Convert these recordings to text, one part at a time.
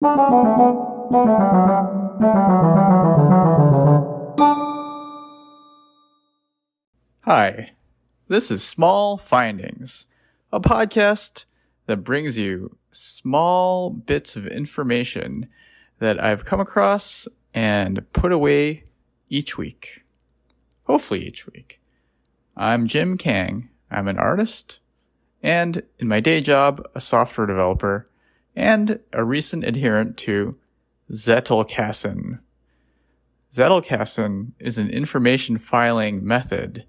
Hi, this is Small Findings, a podcast that brings you small bits of information that I've come across and put away each week. Hopefully, each week. I'm Jim Kang. I'm an artist and, in my day job, a software developer and a recent adherent to Zettelkasten. Zettelkasten is an information filing method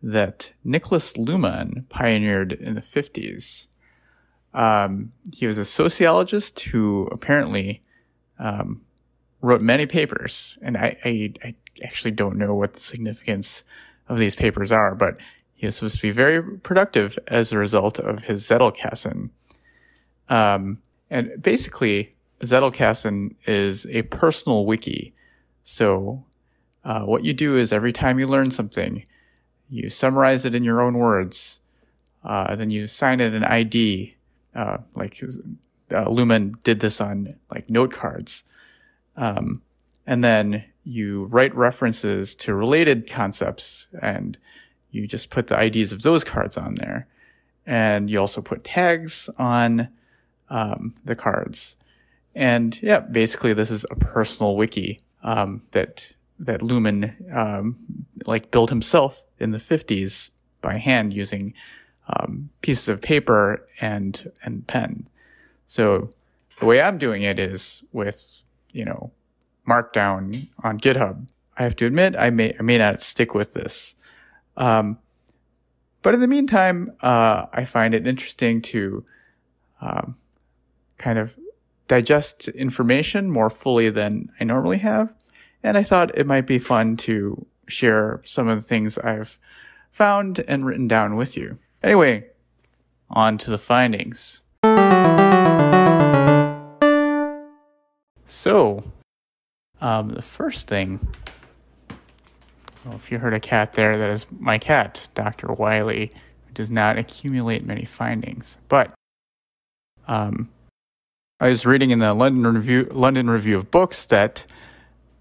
that Nicholas Luhmann pioneered in the 50s. Um, he was a sociologist who apparently um, wrote many papers, and I, I, I, actually don't know what the significance of these papers are, but he was supposed to be very productive as a result of his Zettelkasten. Um, and basically, Zettelkasten is a personal wiki. So, uh, what you do is every time you learn something, you summarize it in your own words, uh, then you sign it an ID, uh, like uh, Luhmann did this on like note cards. Um, and then you write references to related concepts and you just put the IDs of those cards on there. And you also put tags on um, the cards. And yeah, basically this is a personal wiki um, that that Luhmann um, like built himself in the 50s by hand using um, pieces of paper and and pen. So the way I'm doing it is with you know Markdown on GitHub. I have to admit I may I may not stick with this, um, but in the meantime, uh, I find it interesting to um, kind of digest information more fully than I normally have. And I thought it might be fun to share some of the things I've found and written down with you. Anyway, on to the findings. So, um, the first thing, well, if you heard a cat there, that is my cat, Dr. Wiley, who does not accumulate many findings. But um, I was reading in the London Review, London Review of Books that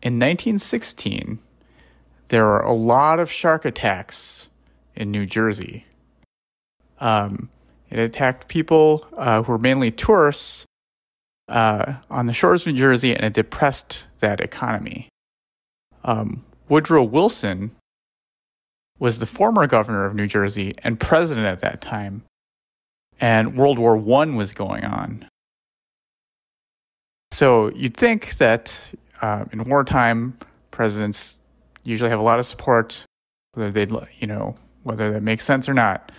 in 1916, there were a lot of shark attacks in New Jersey. Um, it attacked people uh, who were mainly tourists uh, on the shores of New Jersey, and it depressed that economy. Um, Woodrow Wilson was the former governor of New Jersey and president at that time, and World War I was going on. So you'd think that uh, in wartime, presidents usually have a lot of support, whether they, you know, whether that makes sense or not.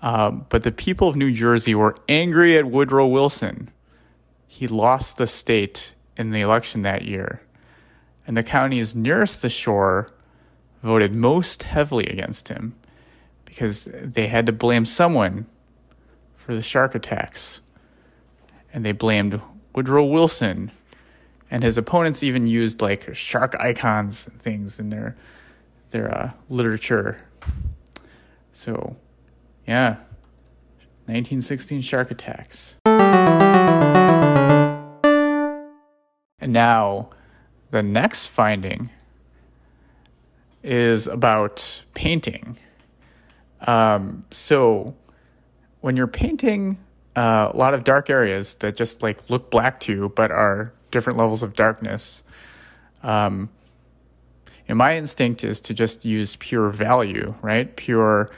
Um, but the people of New Jersey were angry at Woodrow Wilson. He lost the state in the election that year, and the counties nearest the shore voted most heavily against him because they had to blame someone for the shark attacks. And they blamed Woodrow Wilson and his opponents even used like shark icons and things in their their uh, literature. So, yeah, 1916 shark attacks. And now, the next finding is about painting. Um, so, when you're painting uh, a lot of dark areas that just like look black to you, but are different levels of darkness. Um, and my instinct is to just use pure value, right? Pure,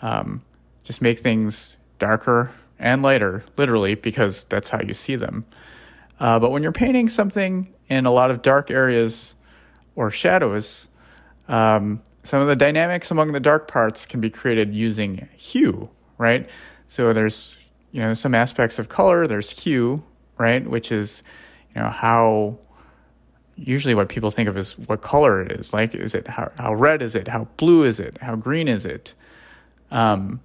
um, just make things darker and lighter, literally, because that's how you see them. Uh, but when you're painting something in a lot of dark areas or shadows, um, some of the dynamics among the dark parts can be created using hue, right? So there's you know some aspects of color. There's hue, right, which is you know how usually what people think of is what color it is. Like is it how, how red is it? How blue is it? How green is it? Um,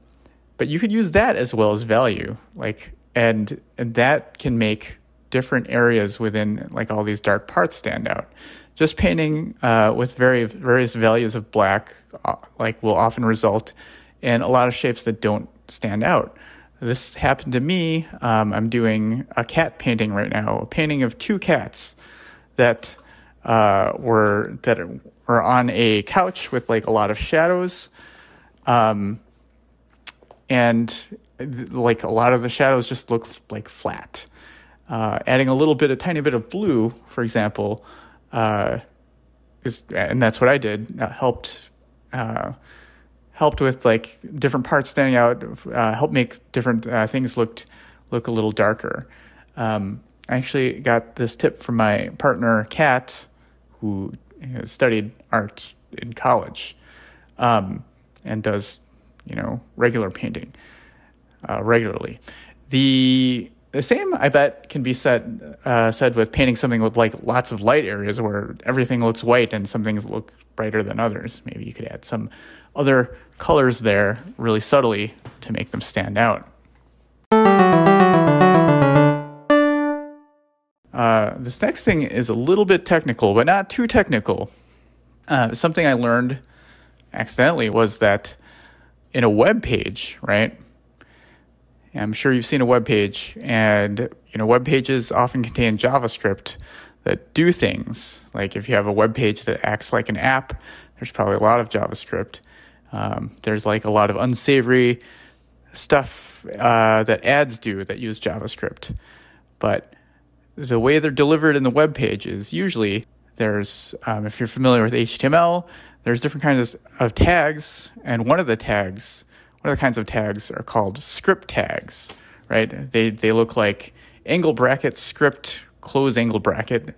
but you could use that as well as value. Like and and that can make different areas within like all these dark parts stand out. Just painting uh, with very various values of black uh, like will often result in a lot of shapes that don't stand out this happened to me. Um, I'm doing a cat painting right now, a painting of two cats that uh, were that were on a couch with like a lot of shadows, um, and like a lot of the shadows just look like flat. Uh, adding a little bit, a tiny bit of blue, for example, uh, is and that's what I did. Uh, helped uh, helped with like different parts standing out, uh, helped make different uh, things looked look a little darker. Um, I actually got this tip from my partner Kat, who studied art in college, um, and does you know regular painting uh, regularly. The the same, I bet, can be said uh, said with painting something with like lots of light areas where everything looks white and some things look brighter than others. Maybe you could add some other colors there really subtly to make them stand out. Uh, this next thing is a little bit technical, but not too technical. Uh, something I learned accidentally was that in a web page, right? I'm sure you've seen a web page, and you know web pages often contain JavaScript that do things. Like if you have a web page that acts like an app, there's probably a lot of JavaScript. Um, there's like a lot of unsavory stuff uh, that ads do that use JavaScript, but the way they're delivered in the web page is usually there's um, if you're familiar with HTML, there's different kinds of tags, and one of the tags the kinds of tags are called script tags, right? They, they look like angle bracket, script, close angle bracket.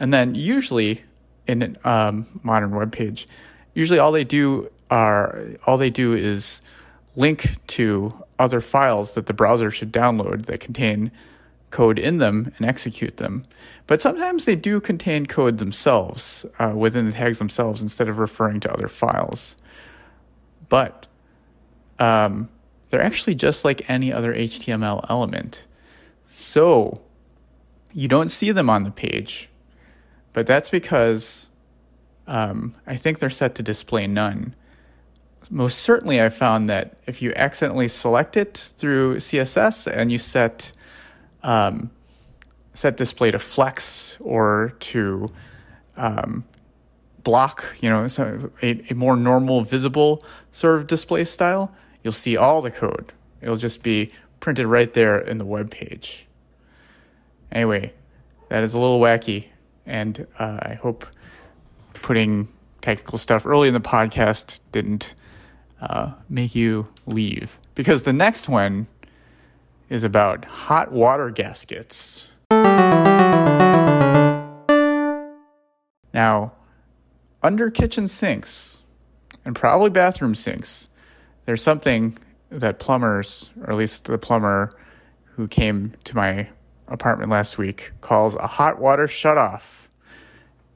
And then usually in a um, modern web page, usually all they do are all they do is link to other files that the browser should download that contain code in them and execute them. But sometimes they do contain code themselves uh, within the tags themselves instead of referring to other files. But um, they're actually just like any other HTML element. So you don't see them on the page, but that's because um, I think they're set to display none. Most certainly, I found that if you accidentally select it through CSS and you set um, set display to flex or to um, block, you know, a, a more normal, visible sort of display style, you'll see all the code. It'll just be printed right there in the web page. Anyway, that is a little wacky, and uh, I hope putting technical stuff early in the podcast didn't uh, make you leave. Because the next one is about hot water gaskets. Now, under kitchen sinks, and probably bathroom sinks, there's something that plumbers, or at least the plumber who came to my apartment last week, calls a hot water shutoff.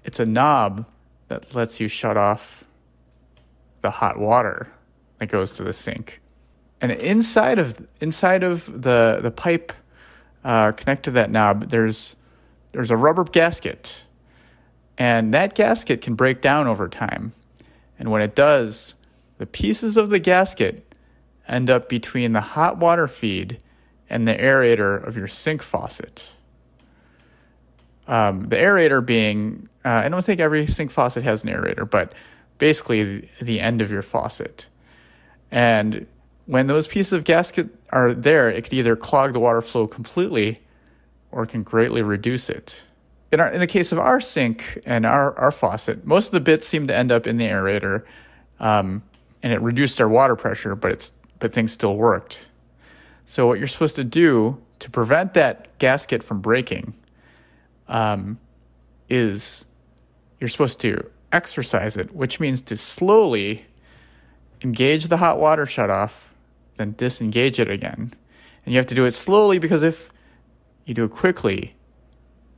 It's a knob that lets you shut off the hot water that goes to the sink. And inside of inside of the the pipe uh, connected to that knob, there's there's a rubber gasket, and that gasket can break down over time. And when it does, the pieces of the gasket end up between the hot water feed and the aerator of your sink faucet. Um, the aerator being, uh, I don't think every sink faucet has an aerator, but basically the, end of your faucet. And when those pieces of gasket are there, it could either clog the water flow completely or it can greatly reduce it. In, our, in the case of our sink and our, our faucet, most of the bits seem to end up in the aerator. Um, and it reduced our water pressure, but it's but things still worked. So what you're supposed to do to prevent that gasket from breaking um, is you're supposed to exercise it, which means to slowly engage the hot water shutoff, then disengage it again. And you have to do it slowly because if you do it quickly,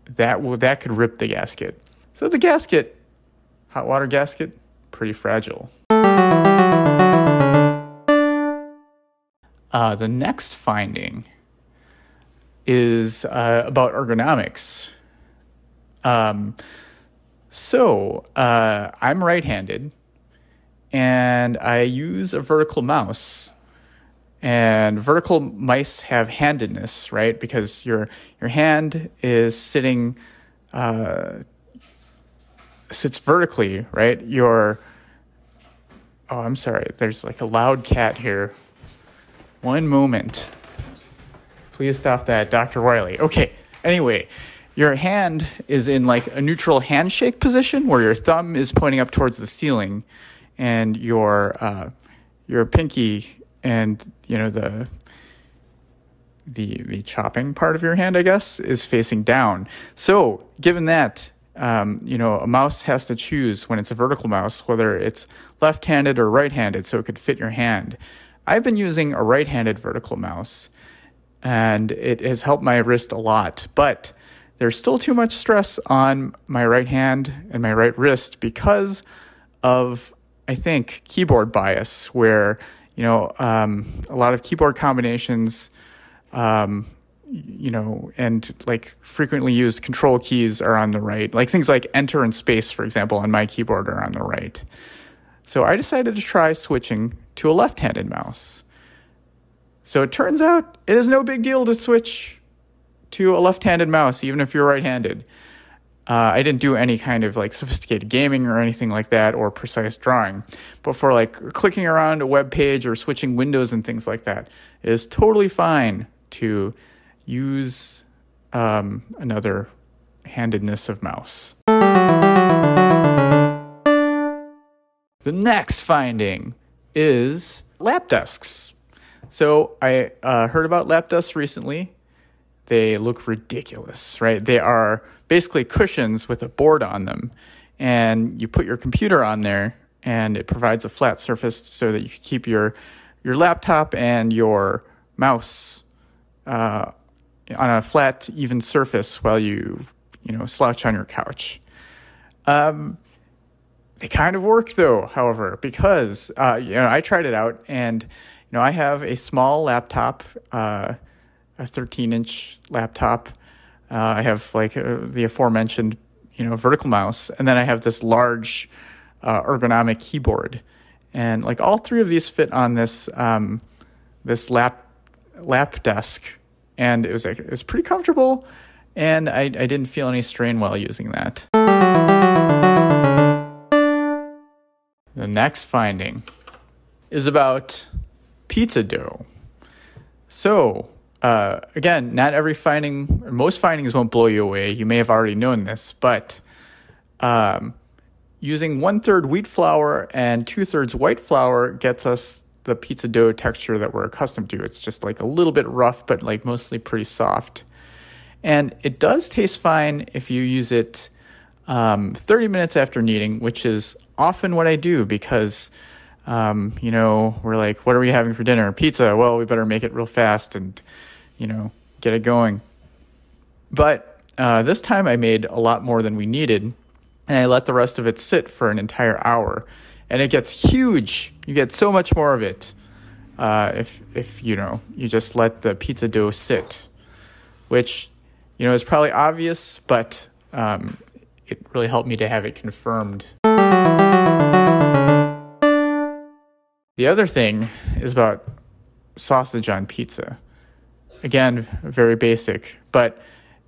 that will that could rip the gasket. So the gasket, hot water gasket, pretty fragile. Uh, the next finding is uh, about ergonomics. Um, so uh, I'm right handed and I use a vertical mouse. And vertical mice have handedness, right? Because your your hand is sitting uh, sits vertically, right? Your oh, I'm sorry. There's like a loud cat here. One moment. Please stop that, Dr. Wiley. Okay. Anyway, your hand is in like a neutral handshake position where your thumb is pointing up towards the ceiling and your uh, your pinky and you know the the the chopping part of your hand, I guess, is facing down. So, given that, um, you know, a mouse has to choose when it's a vertical mouse whether it's left-handed or right-handed, so it could fit your hand. I've been using a right-handed vertical mouse, and it has helped my wrist a lot, but there's still too much stress on my right hand and my right wrist because of, I think, keyboard bias, where, you know, um, a lot of keyboard combinations, um, you know, and like frequently used control keys are on the right. Like things like enter and space, for example, on my keyboard are on the right. So I decided to try switching to a left handed mouse. So it turns out it is no big deal to switch to a left-handed mouse, even if you're right-handed. Uh, I didn't do any kind of like sophisticated gaming or anything like that or precise drawing. But for like clicking around a web page or switching windows and things like that, it is totally fine to use um, another handedness of mouse. The next finding is lap desks. So I uh, heard about lap desks recently they look ridiculous, right? They are basically cushions with a board on them. And you put your computer on there and it provides a flat surface so that you can keep your your laptop and your mouse uh, on a flat, even surface while you you know slouch on your couch. Um, they kind of work though, however, because uh, you know I tried it out and you know I have a small laptop. Uh, a 13 inch laptop. Uh, I have like uh, the aforementioned, you know, vertical mouse, and then I have this large uh, ergonomic keyboard, and like all three of these fit on this um, this lap lap desk, and it was like it was pretty comfortable, and I I didn't feel any strain while using that. The next finding is about pizza dough. So, uh, again, not every finding, most findings won't blow you away. You may have already known this, but um, using one third wheat flour and two thirds white flour gets us the pizza dough texture that we're accustomed to. It's just like a little bit rough, but like mostly pretty soft. And it does taste fine if you use it um, 30 minutes after kneading, which is often what I do because, um, you know, we're like, what are we having for dinner? Pizza. Well, we better make it real fast and you know, get it going. But uh, this time I made a lot more than we needed, and I let the rest of it sit for an entire hour. And it gets huge. You get so much more of it uh, if, if, you know, you just let the pizza dough sit, which, you know, is probably obvious, but um, it really helped me to have it confirmed. The other thing is about sausage on pizza. Again, very basic, but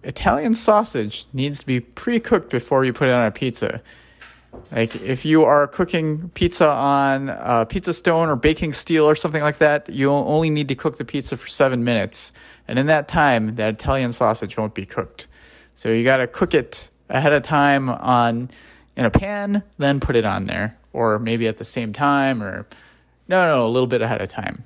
Italian sausage needs to be pre-cooked before you put it on a pizza. Like if you are cooking pizza on a pizza stone or baking steel or something like that, you only need to cook the pizza for seven minutes, and in that time, that Italian sausage won't be cooked. So you got to cook it ahead of time on in a pan, then put it on there, or maybe at the same time, or no, no, a little bit ahead of time.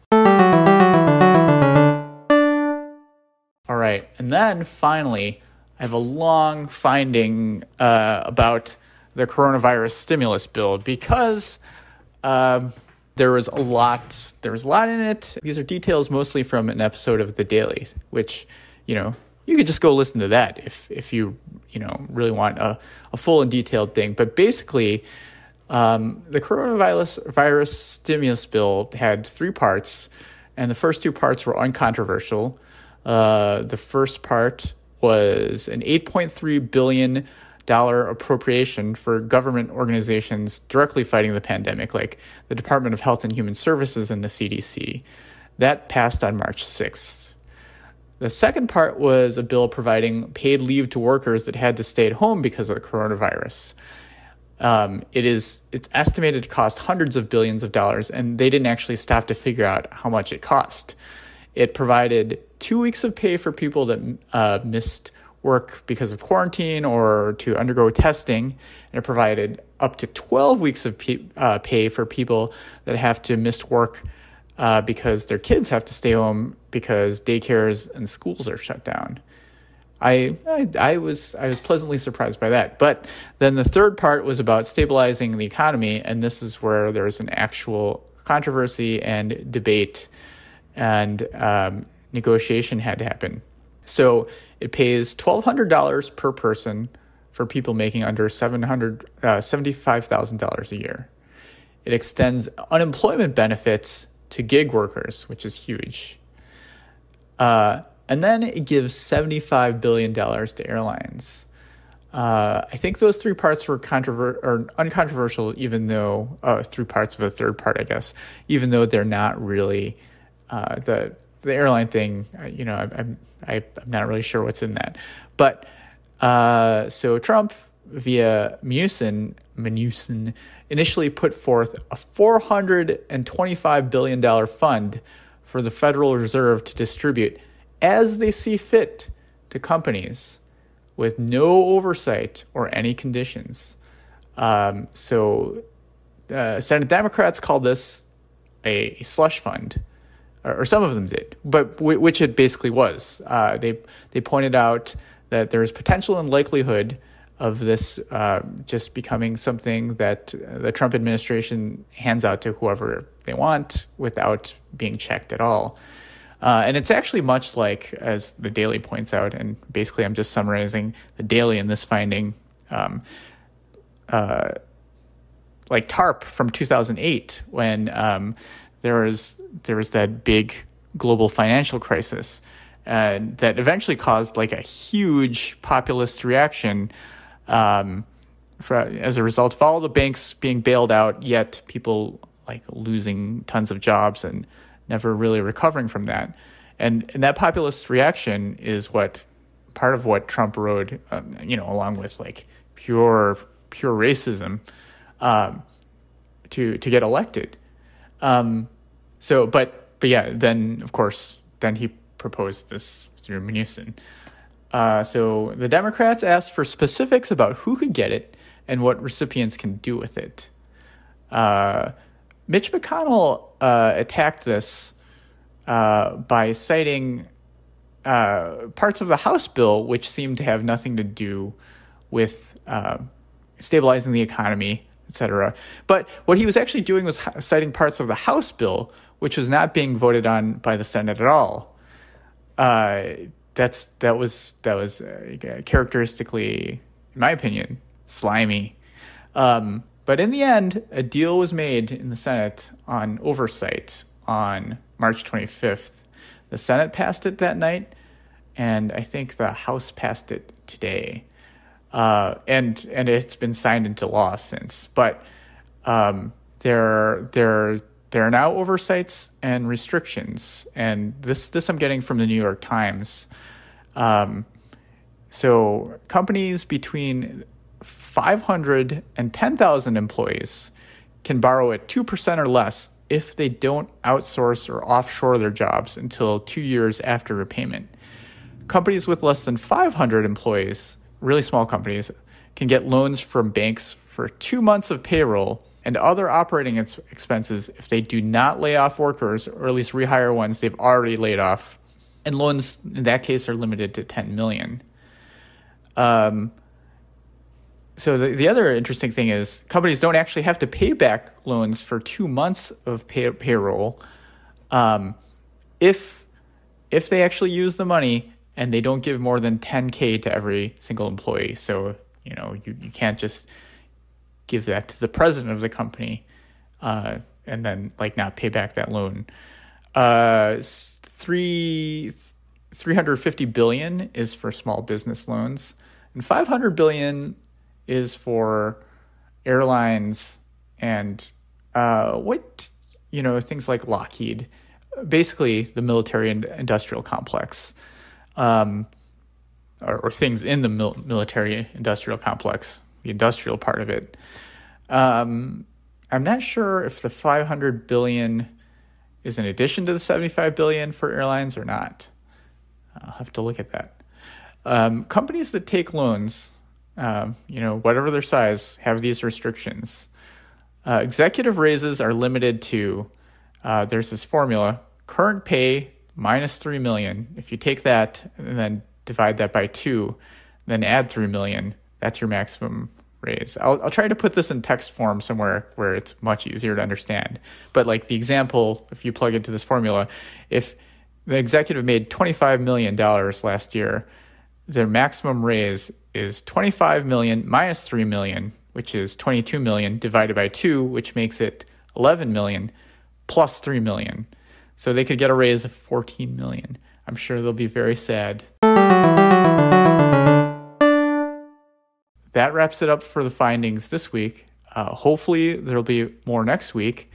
And then finally, I have a long finding uh, about the coronavirus stimulus bill because uh, there was a lot. There was a lot in it. These are details mostly from an episode of The Daily, which you know you could just go listen to that if if you you know really want a, a full and detailed thing. But basically, um, the coronavirus virus stimulus bill had three parts, and the first two parts were uncontroversial. Uh, the first part was an 8.3 billion dollar appropriation for government organizations directly fighting the pandemic, like the Department of Health and Human Services and the CDC. That passed on March 6th. The second part was a bill providing paid leave to workers that had to stay at home because of the coronavirus. Um, it is it's estimated to cost hundreds of billions of dollars, and they didn't actually stop to figure out how much it cost. It provided two weeks of pay for people that uh, missed work because of quarantine or to undergo testing, and it provided up to 12 weeks of pay, uh, pay for people that have to miss work uh, because their kids have to stay home because daycares and schools are shut down. I, I, I was I was pleasantly surprised by that. But then the third part was about stabilizing the economy, and this is where there's an actual controversy and debate, and um, negotiation had to happen. So it pays twelve hundred dollars per person for people making under seven hundred uh, a year. It extends unemployment benefits to gig workers, which is huge. Uh, and then it gives $75 billion to airlines. Uh, I think those three parts were controver- or uncontroversial, even though uh, three parts of a third part, I guess, even though they're not really uh, the the airline thing. You know, I, I'm I, am not really sure what's in that, but uh, so Trump via Mnuchin, Mnuchin initially put forth a 425 billion dollar fund for the Federal Reserve to distribute as they see fit to companies with no oversight or any conditions. Um, so, uh, Senate Democrats called this a slush fund, or, some of them did, but which it basically was. Uh, they they pointed out that there is potential and likelihood of this uh, just becoming something that the Trump administration hands out to whoever they want without being checked at all. Uh, and it's actually much like, as the Daily points out, and basically I'm just summarizing the Daily in this finding, um, uh, like TARP from 2008, when um, there was there was that big global financial crisis uh, that eventually caused like a huge populist reaction um, for, as a result of all the banks being bailed out, yet people like losing tons of jobs and never really recovering from that. And, and that populist reaction is what part of what Trump rode, um, you know, along with like pure pure racism, um, to to get elected. Um, so, but but yeah, then of course, then he proposed this through Mnuchin. Uh, so the Democrats asked for specifics about who could get it and what recipients can do with it. Uh, Mitch McConnell uh, attacked this uh, by citing uh, parts of the House bill which seemed to have nothing to do with uh, stabilizing the economy, etc. But what he was actually doing was citing parts of the House bill which was not being voted on by the Senate at all. Uh, that's that was that was uh, characteristically, in my opinion, slimy. Um, but in the end, a deal was made in the Senate on oversight on March 25th. The Senate passed it that night, and I think the House passed it today. Uh, and and it's been signed into law since. But um, there there there are now oversights and restrictions, and this this I'm getting from the New York Times. Um, so companies between 500 and 10,000 employees can borrow at 2% or less if they don't outsource or offshore their jobs until two years after repayment. Companies with less than 500 employees, really small companies, can get loans from banks for two months of payroll and other operating expenses if they do not lay off workers or at least rehire ones they've already laid off. And loans in that case are limited to 10 million. Um, so the, the other interesting thing is companies don't actually have to pay back loans for two months of pay, payroll um, if if they actually use the money and they don't give more than 10k to every single employee. So you know you, you can't just give that to the president of the company uh, and then like not pay back that loan. Uh, three 350 billion is for small business loans. And 500 billion is for airlines and uh, what you know things like Lockheed. Basically the military and industrial complex, um, or, or, things in the mil- military industrial complex, the industrial part of it. Um, I'm not sure if the 500 billion is in addition to the 75 billion for airlines or not. I'll have to look at that. Um, companies that take loans, um, you know, whatever their size, have these restrictions. Uh, executive raises are limited to. Uh, there's this formula: current pay minus three million. If you take that and then divide that by two, then add three million, that's your maximum raise. I'll, I'll try to put this in text form somewhere where it's much easier to understand. But like the example, if you plug into this formula, if the executive made $25 million last year, their maximum raise is 25 million minus 3 million, which is 22 million divided by 2, which makes it 11 million plus 3 million. So they could get a raise of 14 million. I'm sure they'll be very sad. That wraps it up for the findings this week. Uh, hopefully, there'll be more next week.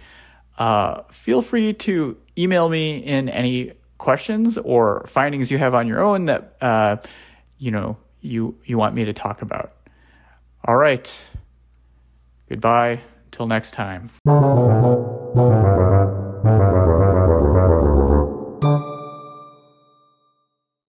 Uh, feel free to email me in any questions or findings you have on your own that uh, you know you you want me to talk about. All right. Goodbye. Till next time. Oh,